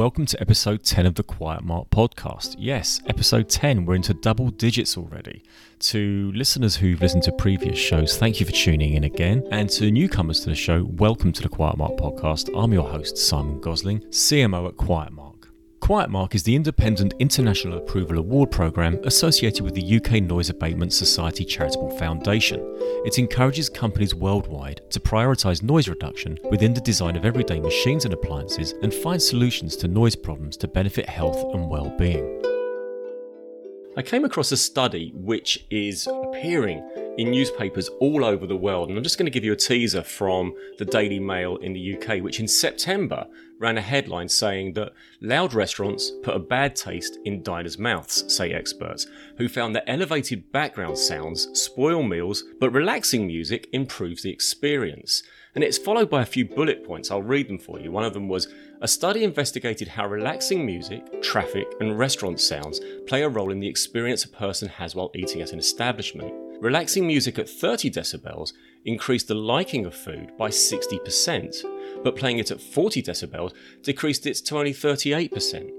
Welcome to episode 10 of the Quiet Mark podcast. Yes, episode 10, we're into double digits already. To listeners who've listened to previous shows, thank you for tuning in again. And to newcomers to the show, welcome to the Quiet Mark podcast. I'm your host, Simon Gosling, CMO at Quiet Mark. Quiet Mark is the independent international approval award programme associated with the UK Noise Abatement Society Charitable Foundation. It encourages companies worldwide to prioritise noise reduction within the design of everyday machines and appliances and find solutions to noise problems to benefit health and well-being. I came across a study which is appearing in newspapers all over the world. And I'm just going to give you a teaser from the Daily Mail in the UK, which in September ran a headline saying that loud restaurants put a bad taste in diners' mouths, say experts, who found that elevated background sounds spoil meals, but relaxing music improves the experience. And it's followed by a few bullet points. I'll read them for you. One of them was a study investigated how relaxing music, traffic, and restaurant sounds play a role in the experience a person has while eating at an establishment. Relaxing music at 30 decibels increased the liking of food by 60%, but playing it at 40 decibels decreased it to only 38%.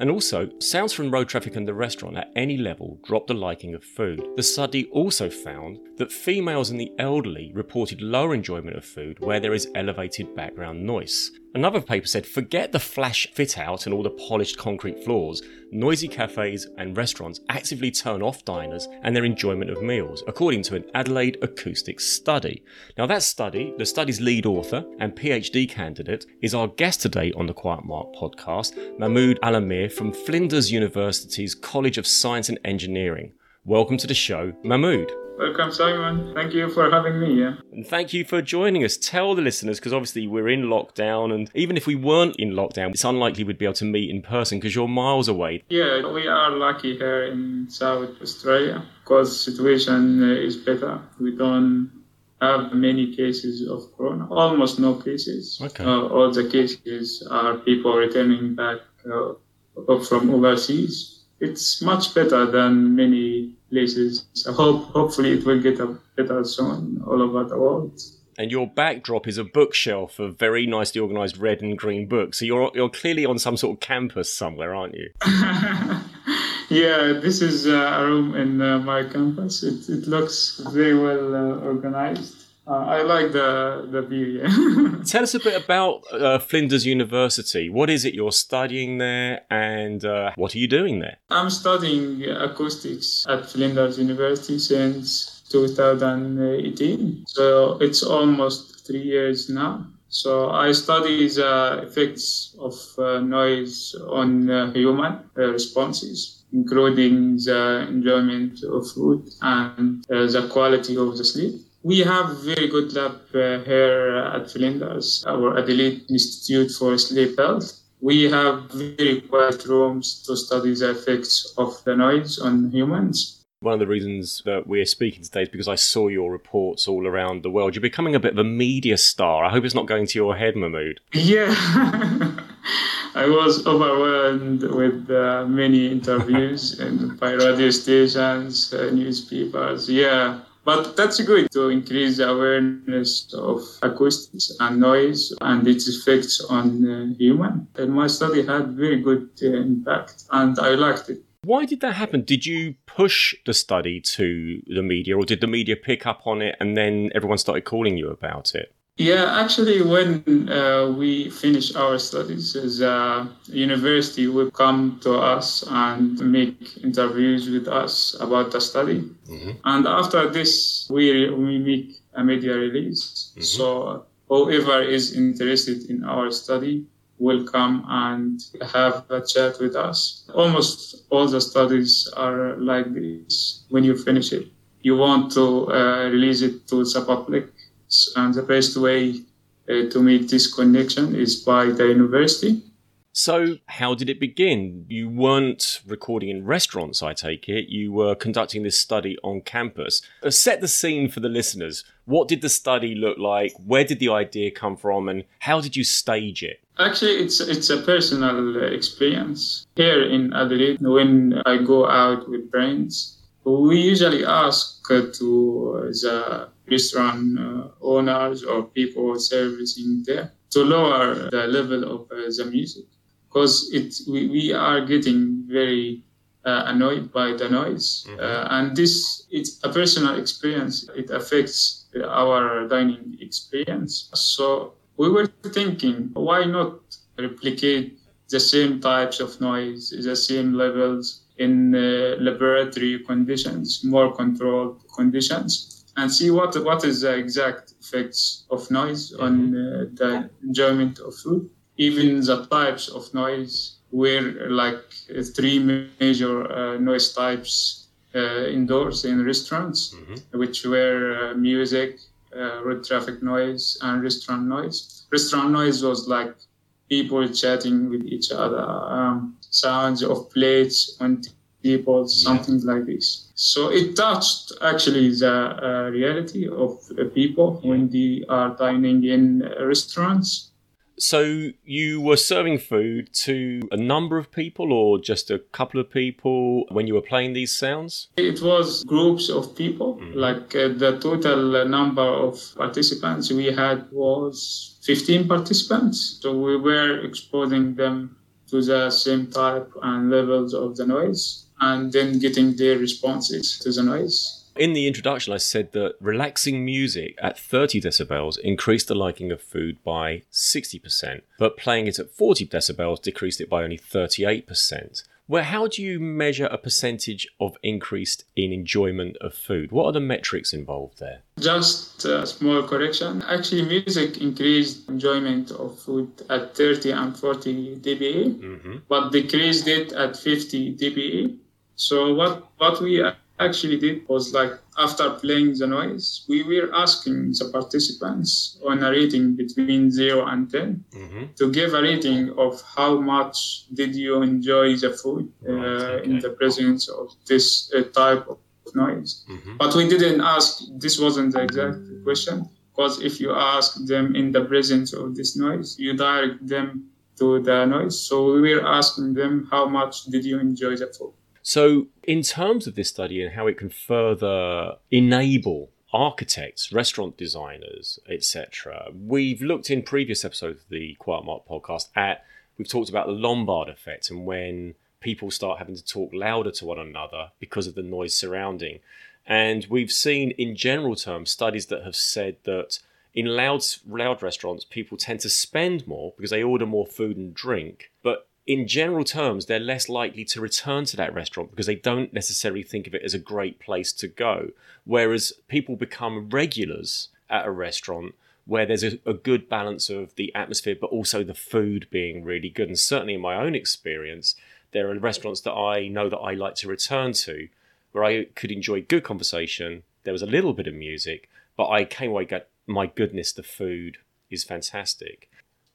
And also, sounds from road traffic and the restaurant at any level drop the liking of food. The study also found that females and the elderly reported lower enjoyment of food where there is elevated background noise. Another paper said forget the flash fit out and all the polished concrete floors. Noisy cafes and restaurants actively turn off diners and their enjoyment of meals, according to an Adelaide acoustics study. Now, that study, the study's lead author and PhD candidate, is our guest today on the Quiet Mark podcast, Mahmoud Alamir from Flinders University's College of Science and Engineering. Welcome to the show, Mahmoud. Welcome, Simon. Thank you for having me. Yeah. And thank you for joining us. Tell the listeners, because obviously we're in lockdown, and even if we weren't in lockdown, it's unlikely we'd be able to meet in person because you're miles away. Yeah, we are lucky here in South Australia because the situation uh, is better. We don't have many cases of corona, almost no cases. Okay. Uh, all the cases are people returning back uh, from overseas. It's much better than many places. I hope hopefully it will get better soon all over the world. And your backdrop is a bookshelf of very nicely organised red and green books. So you're you're clearly on some sort of campus somewhere, aren't you? yeah, this is uh, a room in uh, my campus. It, it looks very well uh, organised. Uh, I like the the view. Yeah. Tell us a bit about uh, Flinders University. What is it you're studying there, and uh, what are you doing there? I'm studying acoustics at Flinders University since 2018, so it's almost three years now. So I study the effects of uh, noise on uh, human uh, responses, including the enjoyment of food and the quality of the sleep. We have very good lab uh, here at Flinders, our Adelaide Institute for Sleep Health. We have very quiet rooms to study the effects of the noise on humans. One of the reasons that we're speaking today is because I saw your reports all around the world. You're becoming a bit of a media star. I hope it's not going to your head, Mahmoud. Yeah. I was overwhelmed with uh, many interviews and by radio stations, uh, newspapers. Yeah, but that's good to increase awareness of acoustics and noise and its effects on uh, human. And my study had very good uh, impact, and I liked it. Why did that happen? Did you push the study to the media, or did the media pick up on it and then everyone started calling you about it? Yeah, actually, when uh, we finish our studies, the university will come to us and make interviews with us about the study. Mm-hmm. And after this, we, we make a media release. Mm-hmm. So whoever is interested in our study will come and have a chat with us. Almost all the studies are like this. When you finish it, you want to uh, release it to the public and the best way uh, to make this connection is by the university. So, how did it begin? You weren't recording in restaurants, I take it. You were conducting this study on campus. Uh, set the scene for the listeners. What did the study look like? Where did the idea come from? And how did you stage it? Actually, it's it's a personal experience. Here in Adelaide, when I go out with friends, we usually ask to the restaurant uh, owners or people servicing there to lower the level of uh, the music. because it we, we are getting very uh, annoyed by the noise, mm-hmm. uh, and this it's a personal experience. It affects our dining experience. So we were thinking, why not replicate the same types of noise, the same levels in uh, laboratory conditions, more controlled conditions, and see what what is the exact effects of noise on uh, the enjoyment of food. Even the types of noise were like three major uh, noise types uh, indoors in restaurants, mm-hmm. which were uh, music, uh, road traffic noise, and restaurant noise. Restaurant noise was like people chatting with each other, um, sounds of plates on people, something yeah. like this. So it touched actually the uh, reality of uh, people when they are dining in restaurants. So you were serving food to a number of people or just a couple of people when you were playing these sounds? It was groups of people. Mm. Like uh, the total number of participants we had was 15 participants. So we were exposing them to the same type and levels of the noise and then getting their responses to the noise. In the introduction, I said that relaxing music at 30 decibels increased the liking of food by 60%, but playing it at 40 decibels decreased it by only 38%. Well, how do you measure a percentage of increased in enjoyment of food? What are the metrics involved there? Just a small correction. Actually, music increased enjoyment of food at 30 and 40 dBA, mm-hmm. but decreased it at 50 dBA. So what what we actually did was like after playing the noise, we were asking the participants on a rating between 0 and 10 mm-hmm. to give a rating of how much did you enjoy the food uh, okay. in the presence of this uh, type of noise. Mm-hmm. But we didn't ask, this wasn't the exact question, because if you ask them in the presence of this noise, you direct them to the noise. So we were asking them how much did you enjoy the food. So, in terms of this study and how it can further enable architects, restaurant designers, etc., we've looked in previous episodes of the Quiet Mark podcast at, we've talked about the Lombard effect and when people start having to talk louder to one another because of the noise surrounding. And we've seen, in general terms, studies that have said that in loud, loud restaurants, people tend to spend more because they order more food and drink, but in general terms, they're less likely to return to that restaurant because they don't necessarily think of it as a great place to go. Whereas people become regulars at a restaurant where there's a, a, good balance of the atmosphere, but also the food being really good. And certainly in my own experience, there are restaurants that I know that I like to return to where I could enjoy good conversation. There was a little bit of music, but I came away, got, my goodness, the food is fantastic.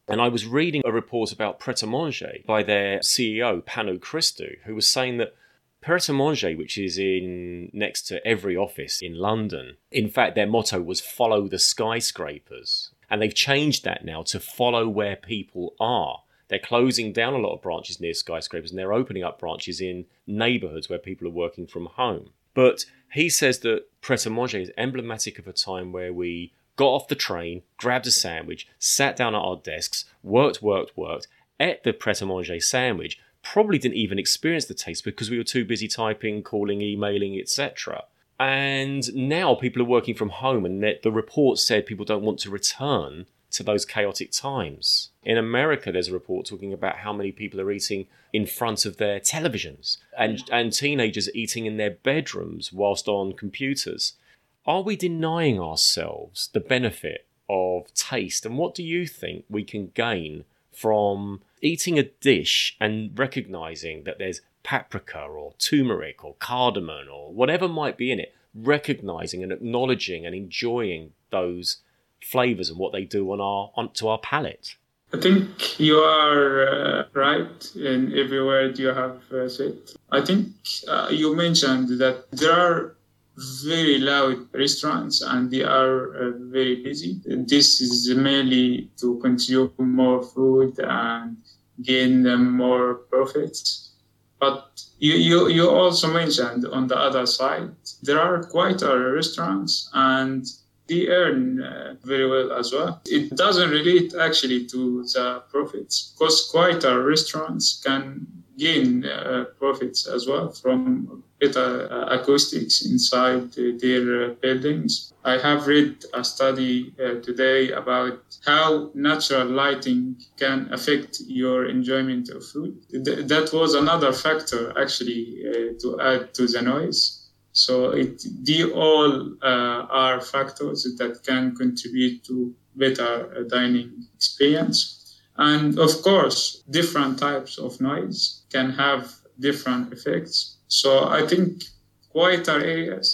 And I was reading a report about Pret a Manger by their CEO, Pano Christou, who was saying that Pret a Manger, which is in next to every office in London, in fact, their motto was follow the skyscrapers. And they've changed that now to follow where people are. They're closing down a lot of branches near skyscrapers and they're opening up branches in neighbourhoods where people are working from home. But he says that Pret a Manger is emblematic of a time where we got off the train, grabbed a sandwich, sat down at our desks, worked, worked, worked, ate the pret a manger sandwich, probably didn't even experience the taste because we were too busy typing, calling, emailing, etc. And now people are working from home, and the report said people don't want to return to those chaotic times. In America, there's a report talking about how many people are eating in front of their televisions and, and teenagers eating in their bedrooms whilst on computers. Are we denying ourselves the benefit of taste? And what do you think we can gain from eating a dish and recognizing that there's paprika or turmeric or cardamom or whatever might be in it, recognizing and acknowledging and enjoying those flavors and what they do on our onto our palate? I think you are uh, right in every word you have uh, said. I think uh, you mentioned that there are very loud restaurants and they are uh, very busy. This is mainly to consume more food and gain more profits. But you, you, you also mentioned on the other side, there are quieter restaurants and they earn uh, very well as well. It doesn't relate actually to the profits because quieter restaurants can gain uh, profits as well from better uh, acoustics inside their buildings. I have read a study uh, today about how natural lighting can affect your enjoyment of food. Th- that was another factor actually uh, to add to the noise. So it, they all uh, are factors that can contribute to better dining experience. And of course, different types of noise can have different effects. So I think quieter areas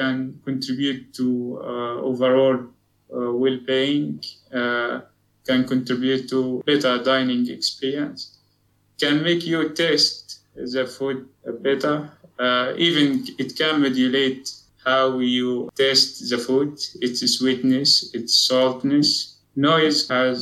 can contribute to uh, overall uh, well-being, uh, can contribute to better dining experience, can make you taste the food better. even it can modulate how you taste the food, its sweetness, its saltness. Noise has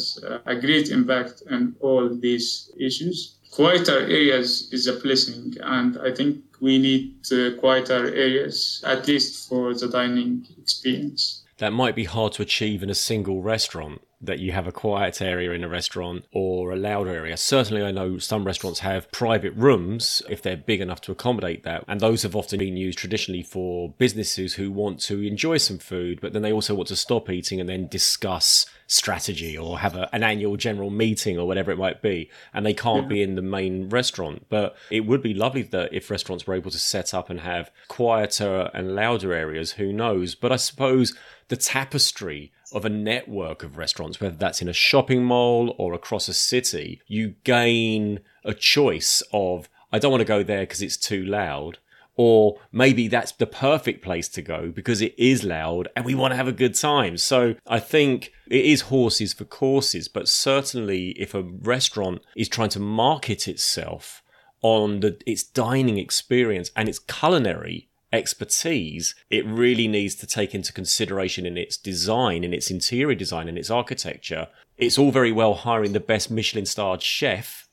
a great impact on all these issues. Quieter areas is a blessing, and I think we need uh, quieter areas, at least for the dining experience. That might be hard to achieve in a single restaurant that you have a quiet area in a restaurant or a loud area. Certainly, I know some restaurants have private rooms if they're big enough to accommodate that. And those have often been used traditionally for businesses who want to enjoy some food, but then they also want to stop eating and then discuss strategy or have a, an annual general meeting or whatever it might be. And they can't yeah. be in the main restaurant. But it would be lovely that if restaurants were able to set up and have quieter and louder areas, who knows? But I suppose the tapestry of a network of restaurants, whether that's in a shopping mall or across a city, you gain a choice of, I don't want to go there because it's too loud. Or maybe that's the perfect place to go because it is loud and we want to have a good time. So I think it is horses for courses, but certainly if a restaurant is trying to market itself on the, its dining experience and its culinary expertise, it really needs to take into consideration in its design, in its interior design, in its architecture. It's all very well hiring the best Michelin starred chef,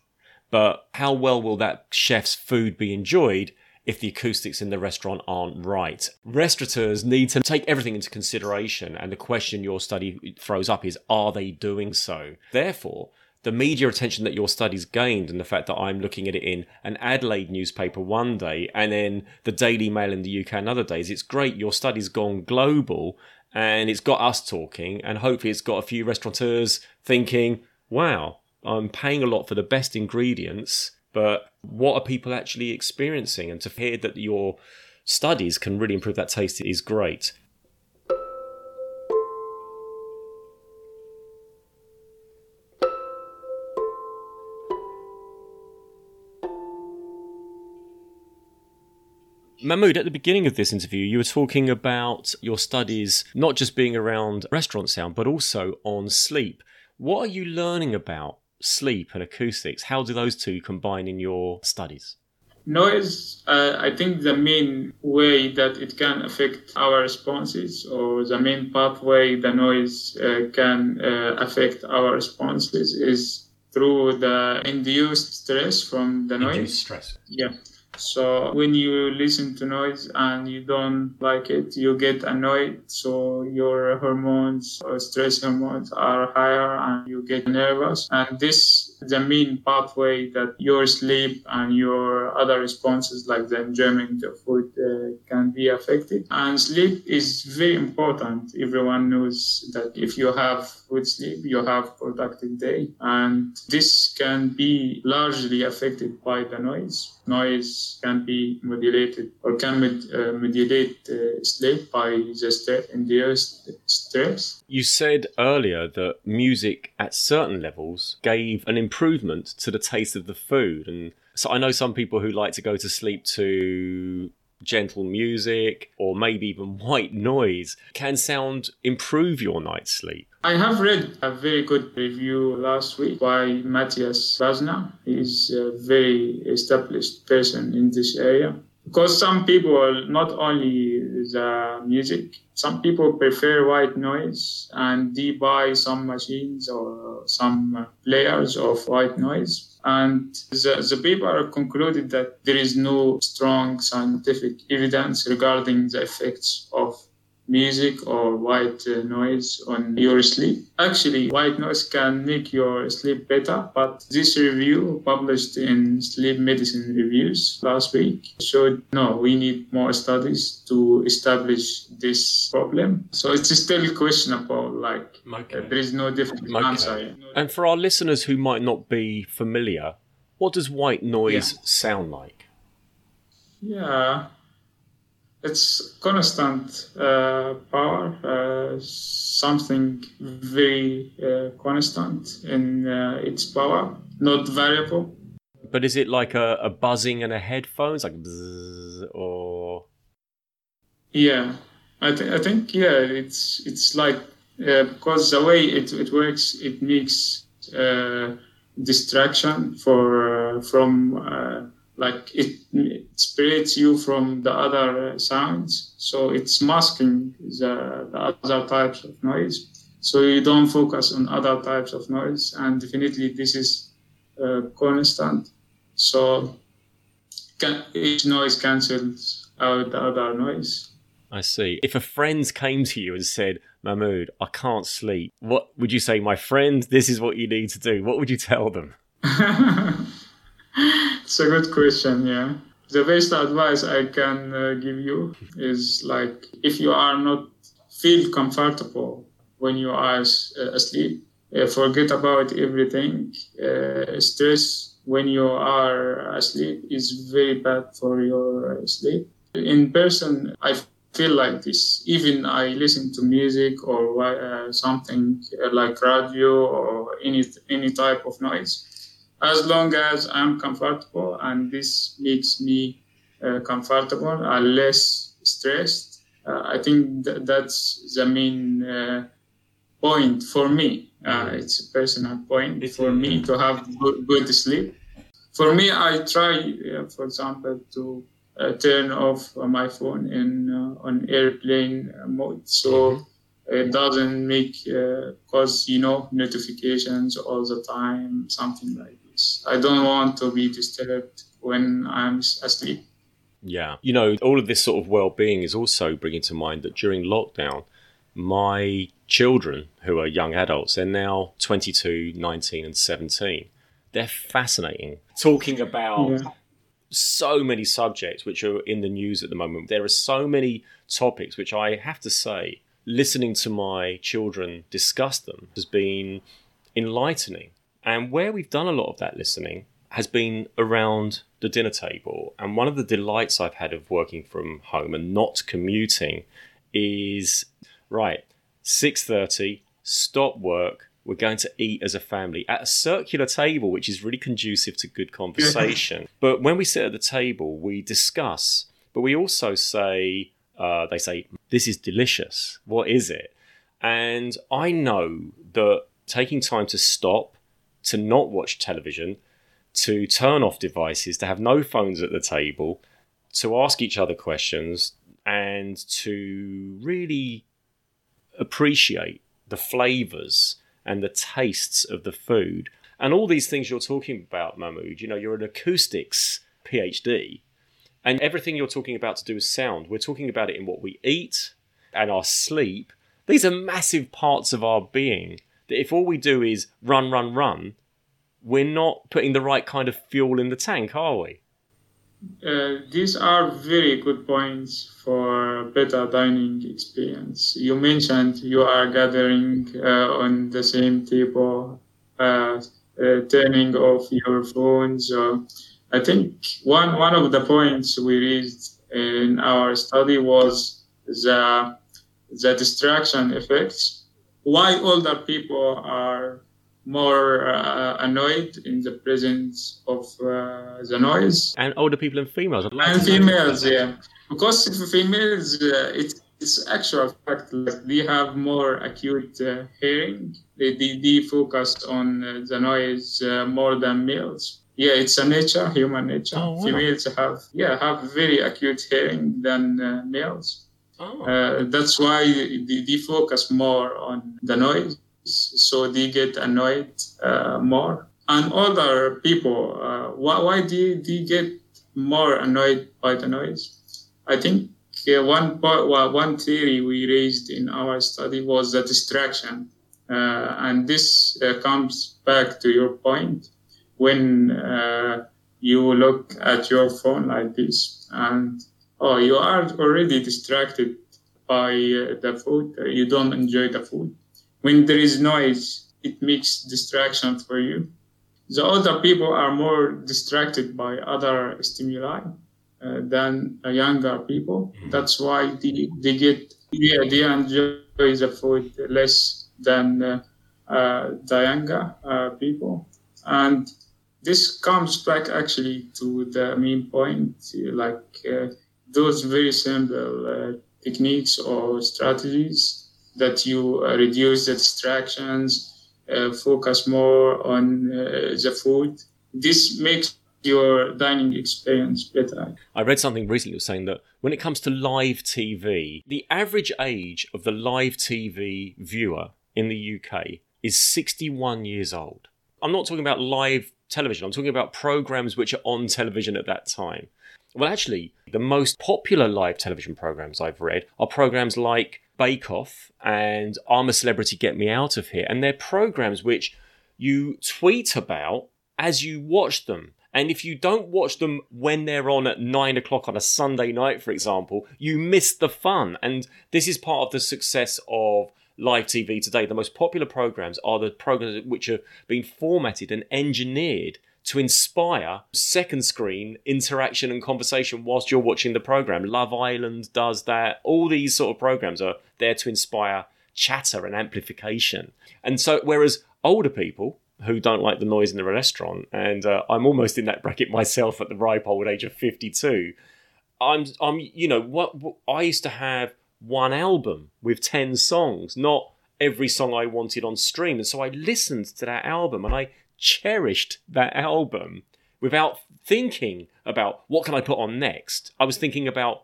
but how well will that chef's food be enjoyed if the acoustics in the restaurant aren't right? Restaurateurs need to take everything into consideration, and the question your study throws up is are they doing so? Therefore, the media attention that your studies gained and the fact that I'm looking at it in an Adelaide newspaper one day and then the Daily Mail in the UK another days, it's great. Your study's gone global and it's got us talking and hopefully it's got a few restaurateurs thinking, wow, I'm paying a lot for the best ingredients, but what are people actually experiencing? And to hear that your studies can really improve that taste is great. Mahmoud, at the beginning of this interview, you were talking about your studies not just being around restaurant sound, but also on sleep. What are you learning about sleep and acoustics? How do those two combine in your studies? Noise, uh, I think the main way that it can affect our responses, or the main pathway the noise uh, can uh, affect our responses, is through the induced stress from the noise. Induced stress. Yeah. So when you listen to noise and you don't like it, you get annoyed. So your hormones or stress hormones are higher and you get nervous. And this the main pathway that your sleep and your other responses like the enjoyment of food uh, can be affected. And sleep is very important. Everyone knows that if you have good sleep, you have productive day. And this can be largely affected by the noise. Noise can be modulated or can med- uh, modulate uh, sleep by the stress, induced stress. You said earlier that music at certain levels gave an improvement to the taste of the food. And so I know some people who like to go to sleep to gentle music or maybe even white noise can sound improve your night's sleep. I have read a very good review last week by Matthias Basner. He's a very established person in this area. Because some people, not only the uh, music, some people prefer white noise and they buy some machines or some players of white noise. And the, the paper concluded that there is no strong scientific evidence regarding the effects of music or white uh, noise on your sleep. Actually, white noise can make your sleep better, but this review published in Sleep Medicine Reviews last week showed no, we need more studies to establish this problem. So it's still questionable, like okay. uh, there is no definite okay. answer. And for our listeners who might not be familiar, what does white noise yeah. sound like? Yeah, it's constant uh, power, uh, something very uh, constant in uh, its power, not variable. But is it like a, a buzzing in a headphones, like bzzz, or? Yeah, I, th- I think yeah, it's it's like uh, because the way it, it works, it makes uh, distraction for from like it, it separates you from the other uh, sounds so it's masking the, the other types of noise so you don't focus on other types of noise and definitely this is uh, constant so can, each noise cancels out the other noise I see. If a friend came to you and said, Mahmoud, I can't sleep, what would you say, my friend, this is what you need to do? What would you tell them? it's a good question. Yeah. The best advice I can uh, give you is like if you are not feel comfortable when you are uh, asleep, uh, forget about everything. Uh, stress when you are asleep is very bad for your sleep. In person, I feel like this. Even I listen to music or uh, something like radio or any any type of noise as long as I'm comfortable and this makes me uh, comfortable and less stressed. Uh, I think th- that's the main uh, point for me. Uh, it's a personal point for me to have good, good, sleep. For me, I try, uh, for example, to uh, turn off my phone in on airplane mode, so mm-hmm. it doesn't make cause you know notifications all the time, something like I don't want to be disturbed when I'm asleep. Yeah. You know, all of this sort of well being is also bringing to mind that during lockdown, my children, who are young adults, they're now 22, 19, and 17. They're fascinating. Talking about yeah. so many subjects which are in the news at the moment. There are so many topics which I have to say, listening to my children discuss them has been enlightening and where we've done a lot of that listening has been around the dinner table. And one of the delights I've had of working from home and not commuting is right, 6:30, stop work, we're going to eat as a family at a circular table, which is really conducive to good conversation. but when we sit at the table, we discuss, but we also say, uh, they say, this is delicious. What is it? And I know that taking time to stop to not watch television, to turn off devices, to have no phones at the table, to ask each other questions, and to really appreciate the flavors and the tastes of the food. And all these things you're talking about, Mahmoud, you know, you're an acoustics PhD, and everything you're talking about to do with sound, we're talking about it in what we eat and our sleep. These are massive parts of our being that if all we do is run, run, run, we're not putting the right kind of fuel in the tank, are we? Uh, these are very good points for better dining experience. You mentioned you are gathering uh, on the same table, uh, turning off your phones. I think one one of the points we raised in our study was the the distraction effects why older people are more uh, annoyed in the presence of uh, the noise. And older people and females. Like and females, yeah. Because females, uh, it's it's actual fact like they have more acute uh, hearing. They, they, they focus on uh, the noise uh, more than males. Yeah, it's a nature, human nature. Oh, wow. Females have yeah have very acute hearing than males. Oh. Uh, that's why they, they, focus more on the noise, so they get annoyed uh, more. And other people, uh, why, why do they get more annoyed by the noise? I think uh, one part, well, one theory we raised in our study was the distraction, uh, and this uh, comes back to your point when you look at your phone like this, and oh, you are already distracted by uh, the food. You don't enjoy the food. When there is noise, it makes distraction for you. The older people are more distracted by other stimuli uh, than younger people. Mm-hmm. That's why they, they get yeah, they enjoy the food less than uh, uh, the younger uh, people. And this comes back actually to the main point, like uh, those very simple uh, techniques or strategies that you uh, reduce the distractions, uh, focus more on uh, the food. This makes your dining experience better. I read something recently saying that when it comes to live TV, the average age of the live TV viewer in the UK is 61 years old. I'm not talking about live television, I'm talking about programs which are on television at that time. Well, actually, the most popular live television programs I've read are programs like Bake Off and I'm a Celebrity, Get Me Out of Here. And they're programs which you tweet about as you watch them. And if you don't watch them when they're on at nine o'clock on a Sunday night, for example, you miss the fun. And this is part of the success of live TV today. The most popular programs are the programs which have been formatted and engineered to inspire second screen interaction and conversation whilst you're watching the program. Love Island does that. All these sort of programs are there to inspire chatter and amplification. And so, whereas older people, who don't like the noise in the restaurant, and uh, I'm almost in that bracket myself at the ripe old age of 52. I'm, I'm, you know, what, what I used to have one album with 10 songs, not every song I wanted on stream, and so I listened to that album and I cherished that album without thinking about what can I put on next. I was thinking about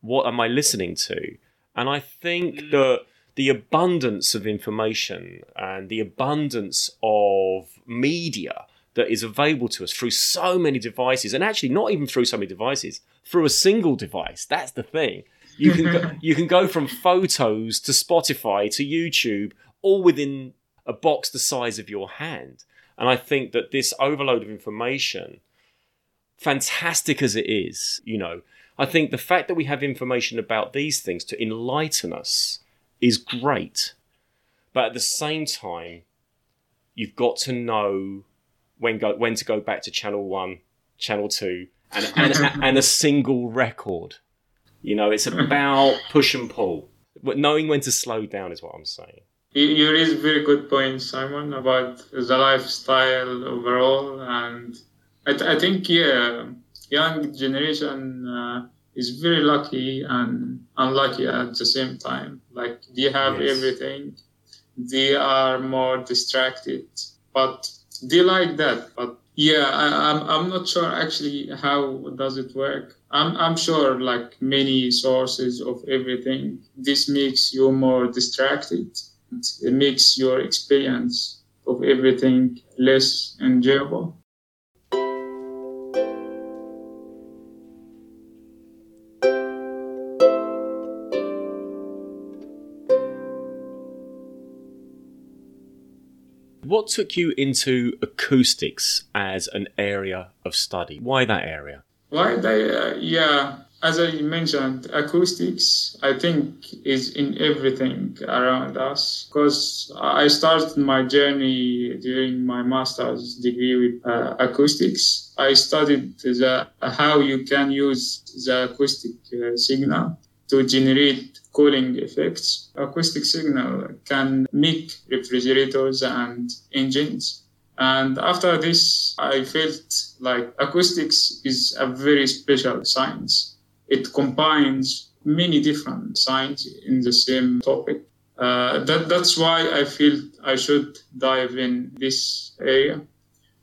what am I listening to, and I think mm. that the abundance of information and the abundance of media that is available to us through so many devices, and actually not even through so many devices, through a single device. That's the thing. You can go, you can go from photos to Spotify to YouTube, all within a box the size of your hand. And I think that this overload of information, fantastic as it is, you know, I think the fact that we have information about these things to enlighten us is great. But at the same time, you've got to know when go when to go back to channel one, channel two, and and, and a single record. You know, it's about push and pull. But knowing when to slow down is what I'm saying. You raise a very good point, Simon, about the lifestyle overall, and I, th- I think yeah, young generation uh, is very lucky and unlucky at the same time. Like they have yes. everything, they are more distracted, but they like that. But yeah, I, am I'm, I'm not sure actually how does it work. I'm I'm sure like many sources of everything. This makes you more distracted. It makes your experience of everything less enjoyable. What took you into acoustics as an area of study? Why that area? Why they? Uh, yeah, as I mentioned, acoustics I think is in everything around us. Because I started my journey during my master's degree with uh, acoustics. I studied the, how you can use the acoustic uh, signal to generate cooling effects. Acoustic signal can make refrigerators and engines. And after this, I felt like acoustics is a very special science. It combines many different science in the same topic. Uh, that, that's why I feel I should dive in this area.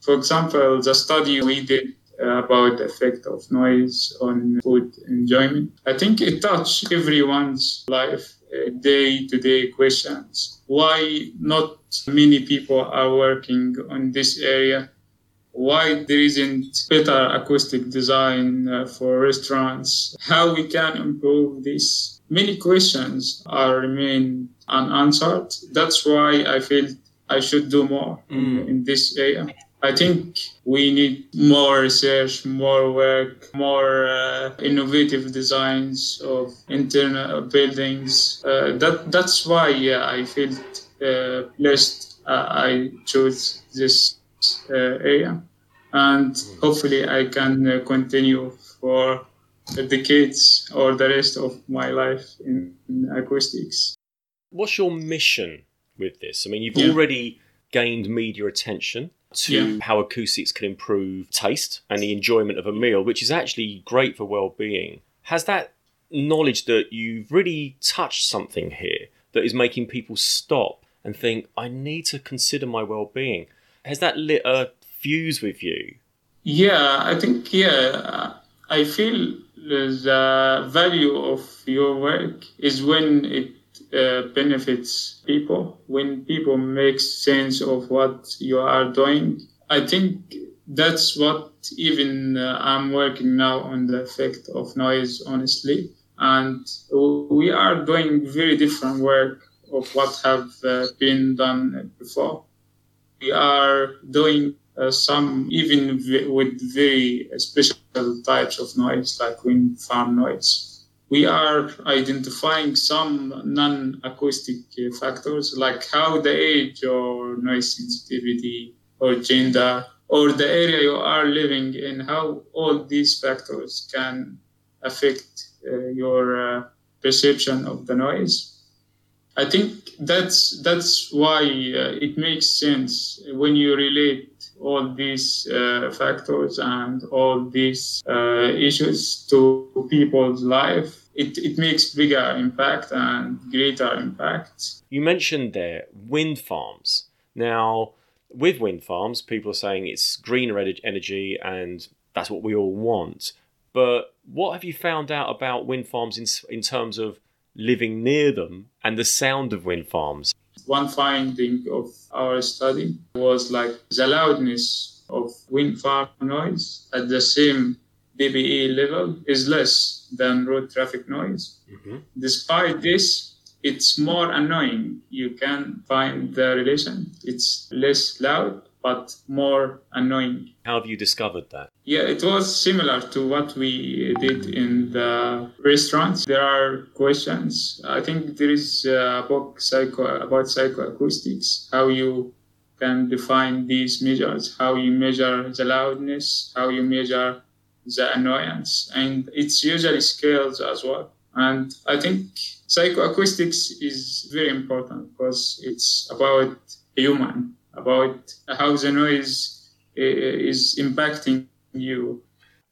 For example, the study we did about the effect of noise on food enjoyment. I think it touched everyone's life, day to day questions. Why not many people are working on this area? Why there isn't better acoustic design uh, for restaurants, how we can improve this. Many questions are remain unanswered. That's why I feel I should do more mm. in, this area. I think we need more research, more work, more uh, innovative designs of internal buildings. Uh, that that's why yeah, I felt uh, blessed. Uh, I chose this uh, area, and hopefully I can uh, continue for decades or the rest of my life in, in acoustics. What's your mission with this? I mean, you've yeah. already gained media attention to yeah. how acoustics can improve taste and the enjoyment of a meal, which is actually great for well-being. Has that knowledge that you've really touched something here that is making people stop and think, I need to consider my well-being? Has that lit a fuse with you? Yeah, I think yeah. I feel the value of your work is when it uh, benefits people when people make sense of what you are doing i think that's what even uh, i'm working now on the effect of noise honestly and we are doing very different work of what have uh, been done before we are doing uh, some even v- with very special types of noise like wind farm noise. We are identifying some non-acoustic factors like how the age or noise sensitivity or gender or the area you are living in how all these factors can affect uh, your uh, perception of the noise i think that's that's why uh, it makes sense when you relate all these uh, factors and all these uh, issues to people's life, it, it makes bigger impact and greater impact. You mentioned there wind farms. Now, with wind farms, people are saying it's greener energy and that's what we all want. But what have you found out about wind farms in, in terms of living near them and the sound of wind farms? One finding of our study was like the loudness of wind farm noise at the same dBE level is less than road traffic noise. Mm-hmm. Despite this, it's more annoying. You can find the relation. It's less loud, but more annoying. How have you discovered that? Yeah, it was similar to what we did in the restaurants. There are questions. I think there is a book psycho, about psychoacoustics, how you can define these measures, how you measure the loudness, how you measure the annoyance, and it's usually scales as well. And I think psychoacoustics is very important because it's about human about how the noise is impacting you.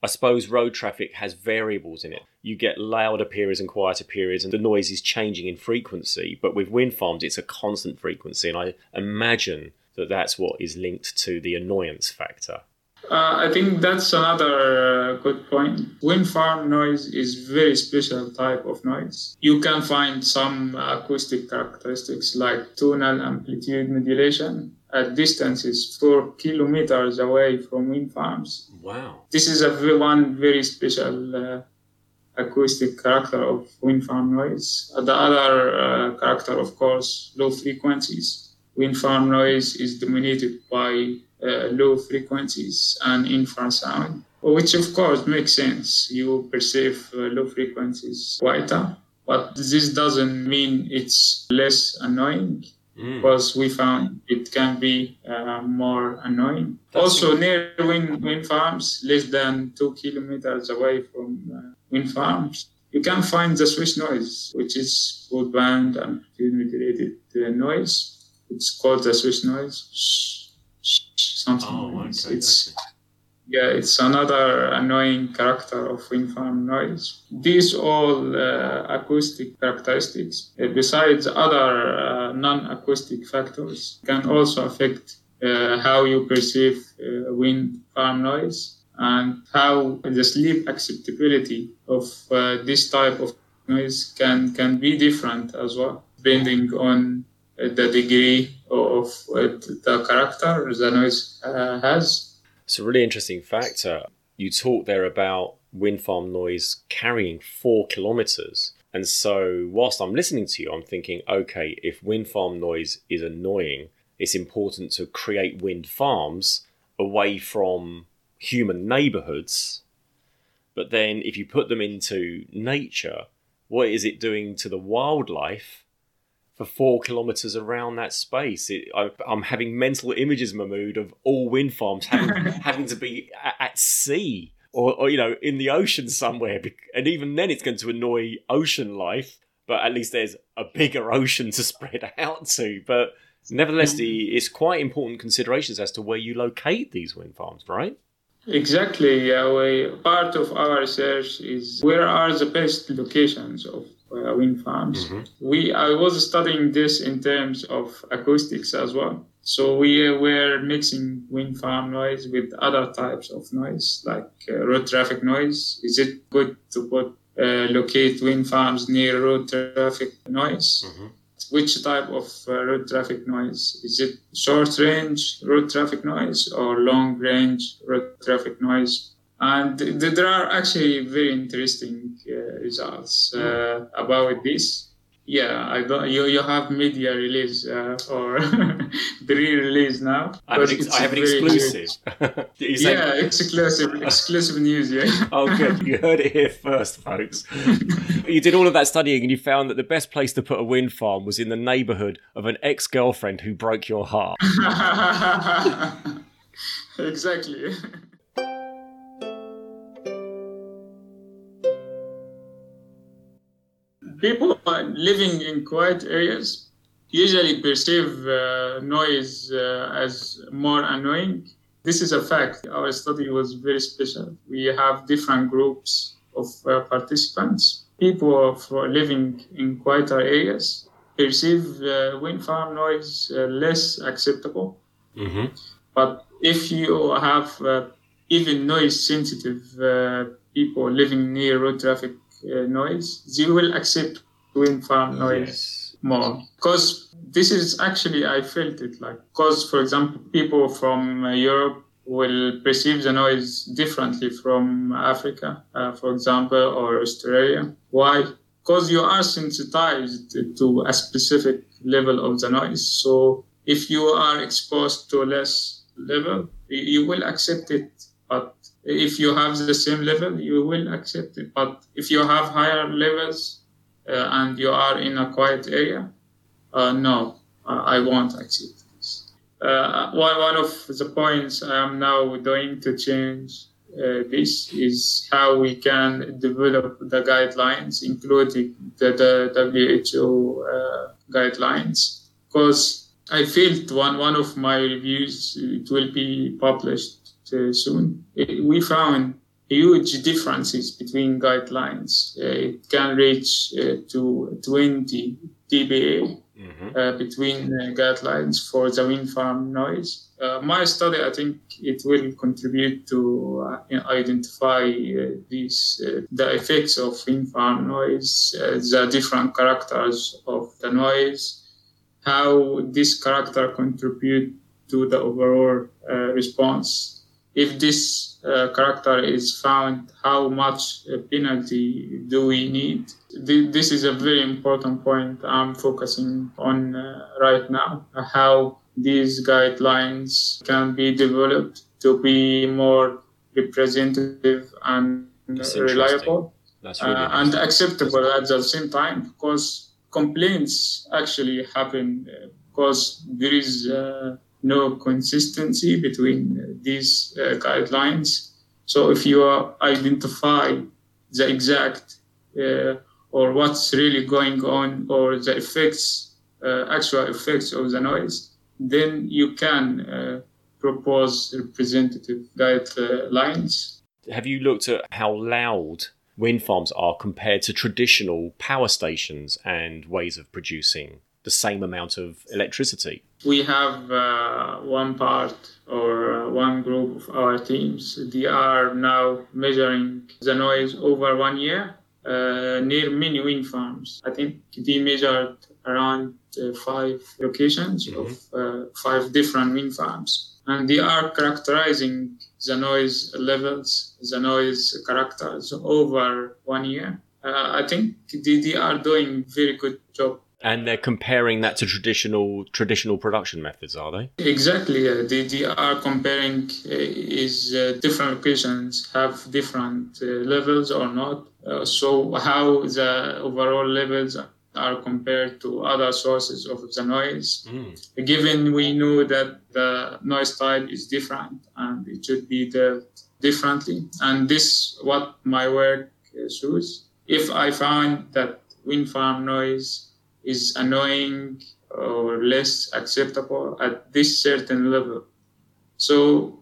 I suppose road traffic has variables in it. You get louder periods and quieter periods, and the noise is changing in frequency. But with wind farms, it's a constant frequency, and I imagine that that's what is linked to the annoyance factor. Uh, I think that's another uh, good point. Wind farm noise is very special type of noise. You can find some acoustic characteristics like tonal amplitude modulation at distances four kilometers away from wind farms. Wow! This is a one very special uh, acoustic character of wind farm noise. The other uh, character, of course, low frequencies. Wind farm noise is dominated by uh, low frequencies and infrasound, which of course makes sense. You perceive uh, low frequencies quieter, but this doesn't mean it's less annoying. Mm. Because we found it can be uh, more annoying. That's also, near wind, wind farms, less than two kilometers away from uh, wind farms, you can find the swish noise, which is broadband and modulated uh, noise. It's called the swish noise something. Oh, okay. It's yeah, it's another annoying character of wind farm noise. These all uh, acoustic characteristics, uh, besides other uh, non-acoustic factors, can also affect uh, how you perceive uh, wind farm noise and how the sleep acceptability of uh, this type of noise can can be different as well, depending on the degree of the character the noise has. It's a really interesting factor. You talked there about wind farm noise carrying four kilometers. And so, whilst I'm listening to you, I'm thinking, okay, if wind farm noise is annoying, it's important to create wind farms away from human neighborhoods. But then, if you put them into nature, what is it doing to the wildlife for four kilometers around that space? It, I, am having mental images, Mahmoud, of all wind farms having, having to be at, at sea or, or, you know, in the ocean somewhere. And even then, it's going to annoy ocean life. But at least there's a bigger ocean to spread out to. But nevertheless, the, it's quite important considerations as to where you locate these wind farms, right? Exactly. Yeah, we, part of our research is where are the best locations of uh, wind farms. Mm-hmm. We I was studying this in terms of acoustics as well. So we uh, were mixing wind farm noise with other types of noise, like uh, road traffic noise. Is it good to put uh, locate wind farms near road traffic noise? Mm-hmm which type of uh, road traffic noise? Is it short range road traffic noise or long range road traffic noise? And th- there are actually very interesting uh, results uh, about this yeah, I don't. You, you have media release uh, or pre-release now. I have an, ex- I have an exclusive. yeah, exclusive, exclusive news. Yeah. oh, good. You heard it here first, folks. you did all of that studying, and you found that the best place to put a wind farm was in the neighbourhood of an ex-girlfriend who broke your heart. exactly. People living in quiet areas usually perceive uh, noise uh, as more annoying. This is a fact. Our study was very special. We have different groups of uh, participants. People living in quieter areas perceive uh, wind farm noise uh, less acceptable. Mm-hmm. But if you have uh, even noise sensitive people living near road traffic uh, noise, they will accept wind farm noise yes. more. Because this is actually, I felt it like, because for example, people from uh, Europe will perceive the noise differently from Africa, uh, for example, or Australia. Why? Because you are sensitized to a specific level of the noise. So if you are exposed to a less level, you will accept it. But if you have the same level, you will accept it. But if you have higher levels uh, and you are in a quiet area, uh, no, I won't accept this. Uh, one, one of the points I am now doing to change uh, this is how we can develop the guidelines, including the, the WHO uh, guidelines. Because I felt one, one of my reviews, it will be published uh, soon. It, we found huge differences between guidelines. Uh, it can reach uh, to 20 dBA mm-hmm. between guidelines for the wind farm noise. my study, I think it will contribute to identify these the effects of wind farm noise, the different characters of the noise, how this character contribute to the overall uh, response if this uh, character is found, how much penalty do we need? This is a very important point I'm focusing on uh, right now. How these guidelines can be developed to be more representative and reliable really uh, and acceptable at the same time because complaints actually happen uh, because there is uh, no consistency between these uh, guidelines. So if you identify the exact uh, or what's really going on or the effects, uh, actual effects of the noise, then you can propose representative guidelines. Have you looked at how loud wind farms are compared to traditional power stations and ways of producing the same amount of electricity? We have uh, one part or uh, one group of our teams. They are now measuring the noise over one year uh, near many wind farms. I think they measured around uh, five locations mm-hmm. of uh, five different wind farms. And they are characterizing the noise levels, the noise characters over one year. Uh, I think they are doing very good job. And they're comparing that to traditional traditional production methods, are they? Exactly. Yeah. They, they are comparing uh, is uh, different locations have different uh, levels or not. Uh, so how the overall levels are compared to other sources of the noise. Mm. Given we know that the noise type is different and it should be dealt differently, and this what my work shows. If I find that wind farm noise is annoying or less acceptable at this certain level, so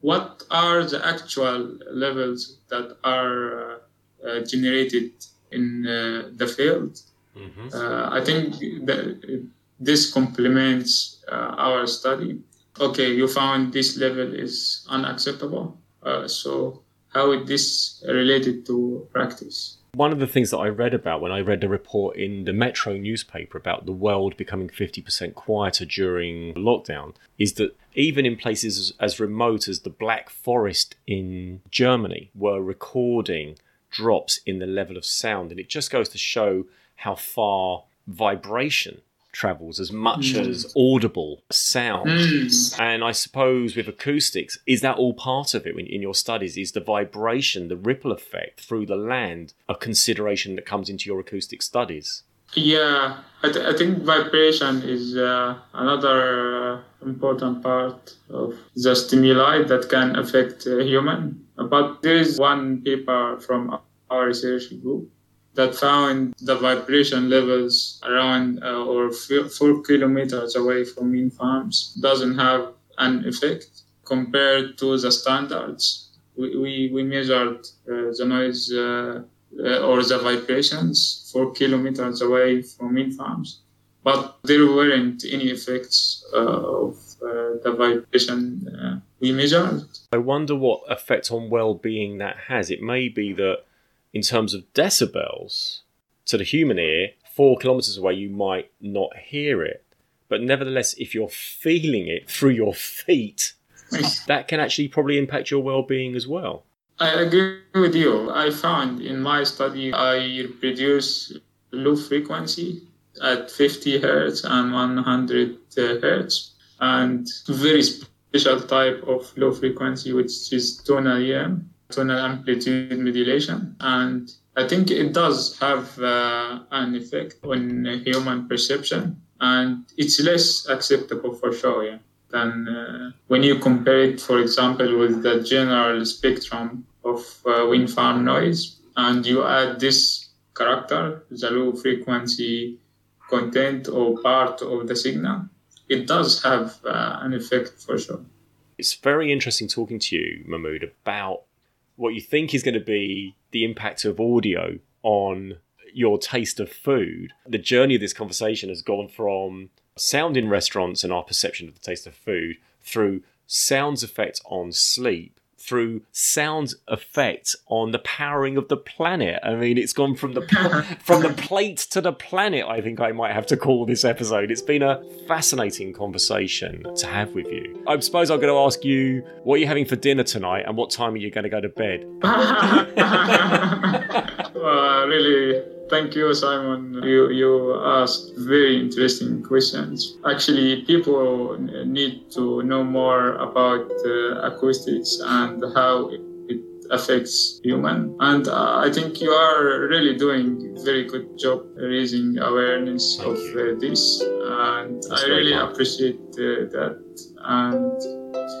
what are the actual levels that are uh, generated in uh, the field? Mm-hmm. Uh, I think that this complements uh, our study. Okay, you found this level is unacceptable. Uh, so how is this related to practice? One of the things that I read about when I read a report in the Metro newspaper about the world becoming 50% quieter during lockdown is that even in places as, as remote as the Black Forest in Germany were recording drops in the level of sound. And it just goes to show how far vibration travels as much mm. as audible sound. Mm. And I suppose with acoustics, is that all part of it in your studies? Is the vibration, the ripple effect through the land a consideration that comes into your acoustic studies? Yeah, I, th- I think vibration is uh, another uh, important part of the stimuli that can affect a human. But there is one paper from our research group that found the vibration levels around uh, or f- four kilometers away from wind farms doesn't have an effect compared to the standards. We, we, we measured uh, the noise uh, uh or the vibrations four kilometers away from wind farms, but there weren't any effects uh, of uh, the vibration we measured. I wonder what effect on well-being that has. It may be that in terms of decibels to the human ear, four kilometers away, you might not hear it. But nevertheless, if you're feeling it through your feet, that can actually probably impact your well being as well. I agree with you. I found in my study I reproduce low frequency at 50 hertz and 100 hertz, and very special type of low frequency, which is tonal AM tonal amplitude modulation. And I think it does have uh, an effect on human perception, and it's less acceptable for sure yeah, than uh, when you compare it, for example, with the general spectrum of uh, wind farm noise, and you add this character, the low frequency content or part of the signal. It does have uh, an effect for sure. It's very interesting talking to you, Mahmoud, about what you think is going to be the impact of audio on your taste of food. The journey of this conversation has gone from sound in restaurants and our perception of the taste of food through sounds effect on sleep through sound effects on the powering of the planet. I mean, it's gone from the from the plate to the planet. I think I might have to call this episode. It's been a fascinating conversation to have with you. I suppose I'm going to ask you what are you having for dinner tonight, and what time are you going to go to bed? well, really Thank you, Simon. You, you asked very interesting questions. Actually, people need to know more about uh, acoustics and how it affects human. And uh, I think you are really doing a very good job raising awareness Thank of uh, this. And That's I really appreciate uh, that. And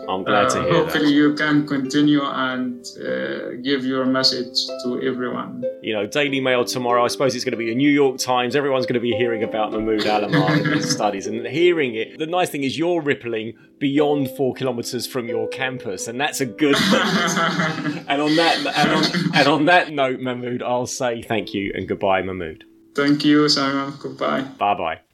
I'm glad to hear hopefully that. you can continue and uh, give your message to everyone. You know, Daily Mail tomorrow. I suppose it's going to be a New York Times. Everyone's going to be hearing about Mahmoud Alamir and his studies and hearing it. The nice thing is you're rippling beyond four kilometres from your campus, and that's a good thing. and on that and on, and on that note, Mahmoud, I'll say thank you and goodbye, Mahmoud. Thank you, Simon. Goodbye. Bye bye.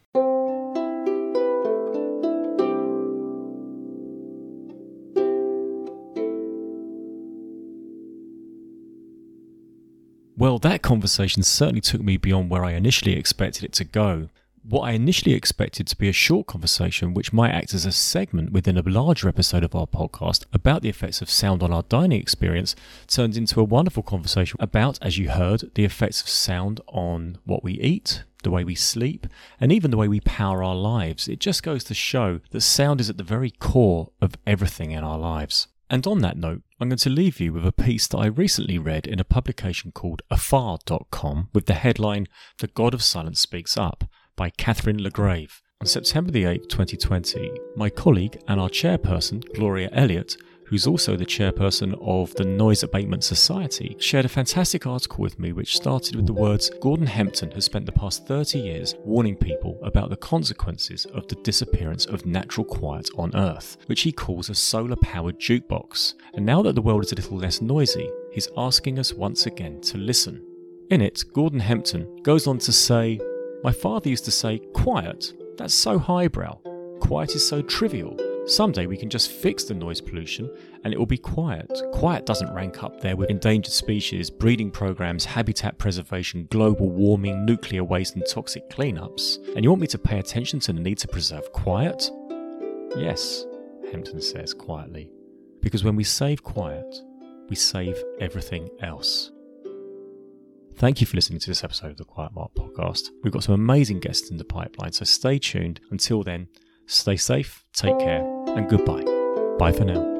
Well, that conversation certainly took me beyond where I initially expected it to go. What I initially expected to be a short conversation, which might act as a segment within a larger episode of our podcast about the effects of sound on our dining experience, turned into a wonderful conversation about, as you heard, the effects of sound on what we eat, the way we sleep, and even the way we power our lives. It just goes to show that sound is at the very core of everything in our lives. And on that note, I'm going to leave you with a piece that I recently read in a publication called afar.com with the headline The God of Silence Speaks Up by Katherine LaGrave. On September the 8th, 2020, my colleague and our chairperson, Gloria Elliott, who's also the chairperson of the Noise Abatement Society, shared a fantastic article with me which started with the words Gordon Hempton has spent the past 30 years warning people about the consequences of the disappearance of natural quiet on Earth, which he calls a solar powered jukebox. And now that the world is a little less noisy, he's asking us once again to listen. In it, Gordon Hempton goes on to say, My father used to say, Quiet, that's so highbrow. Quiet is so trivial. Someday we can just fix the noise pollution and it will be quiet. Quiet doesn't rank up there with endangered species, breeding programs, habitat preservation, global warming, nuclear waste, and toxic cleanups. And you want me to pay attention to the need to preserve quiet? Yes, Hempton says quietly. Because when we save quiet, we save everything else. Thank you for listening to this episode of the Quiet Mark podcast. We've got some amazing guests in the pipeline, so stay tuned. Until then, stay safe, take care, and goodbye. Bye for now.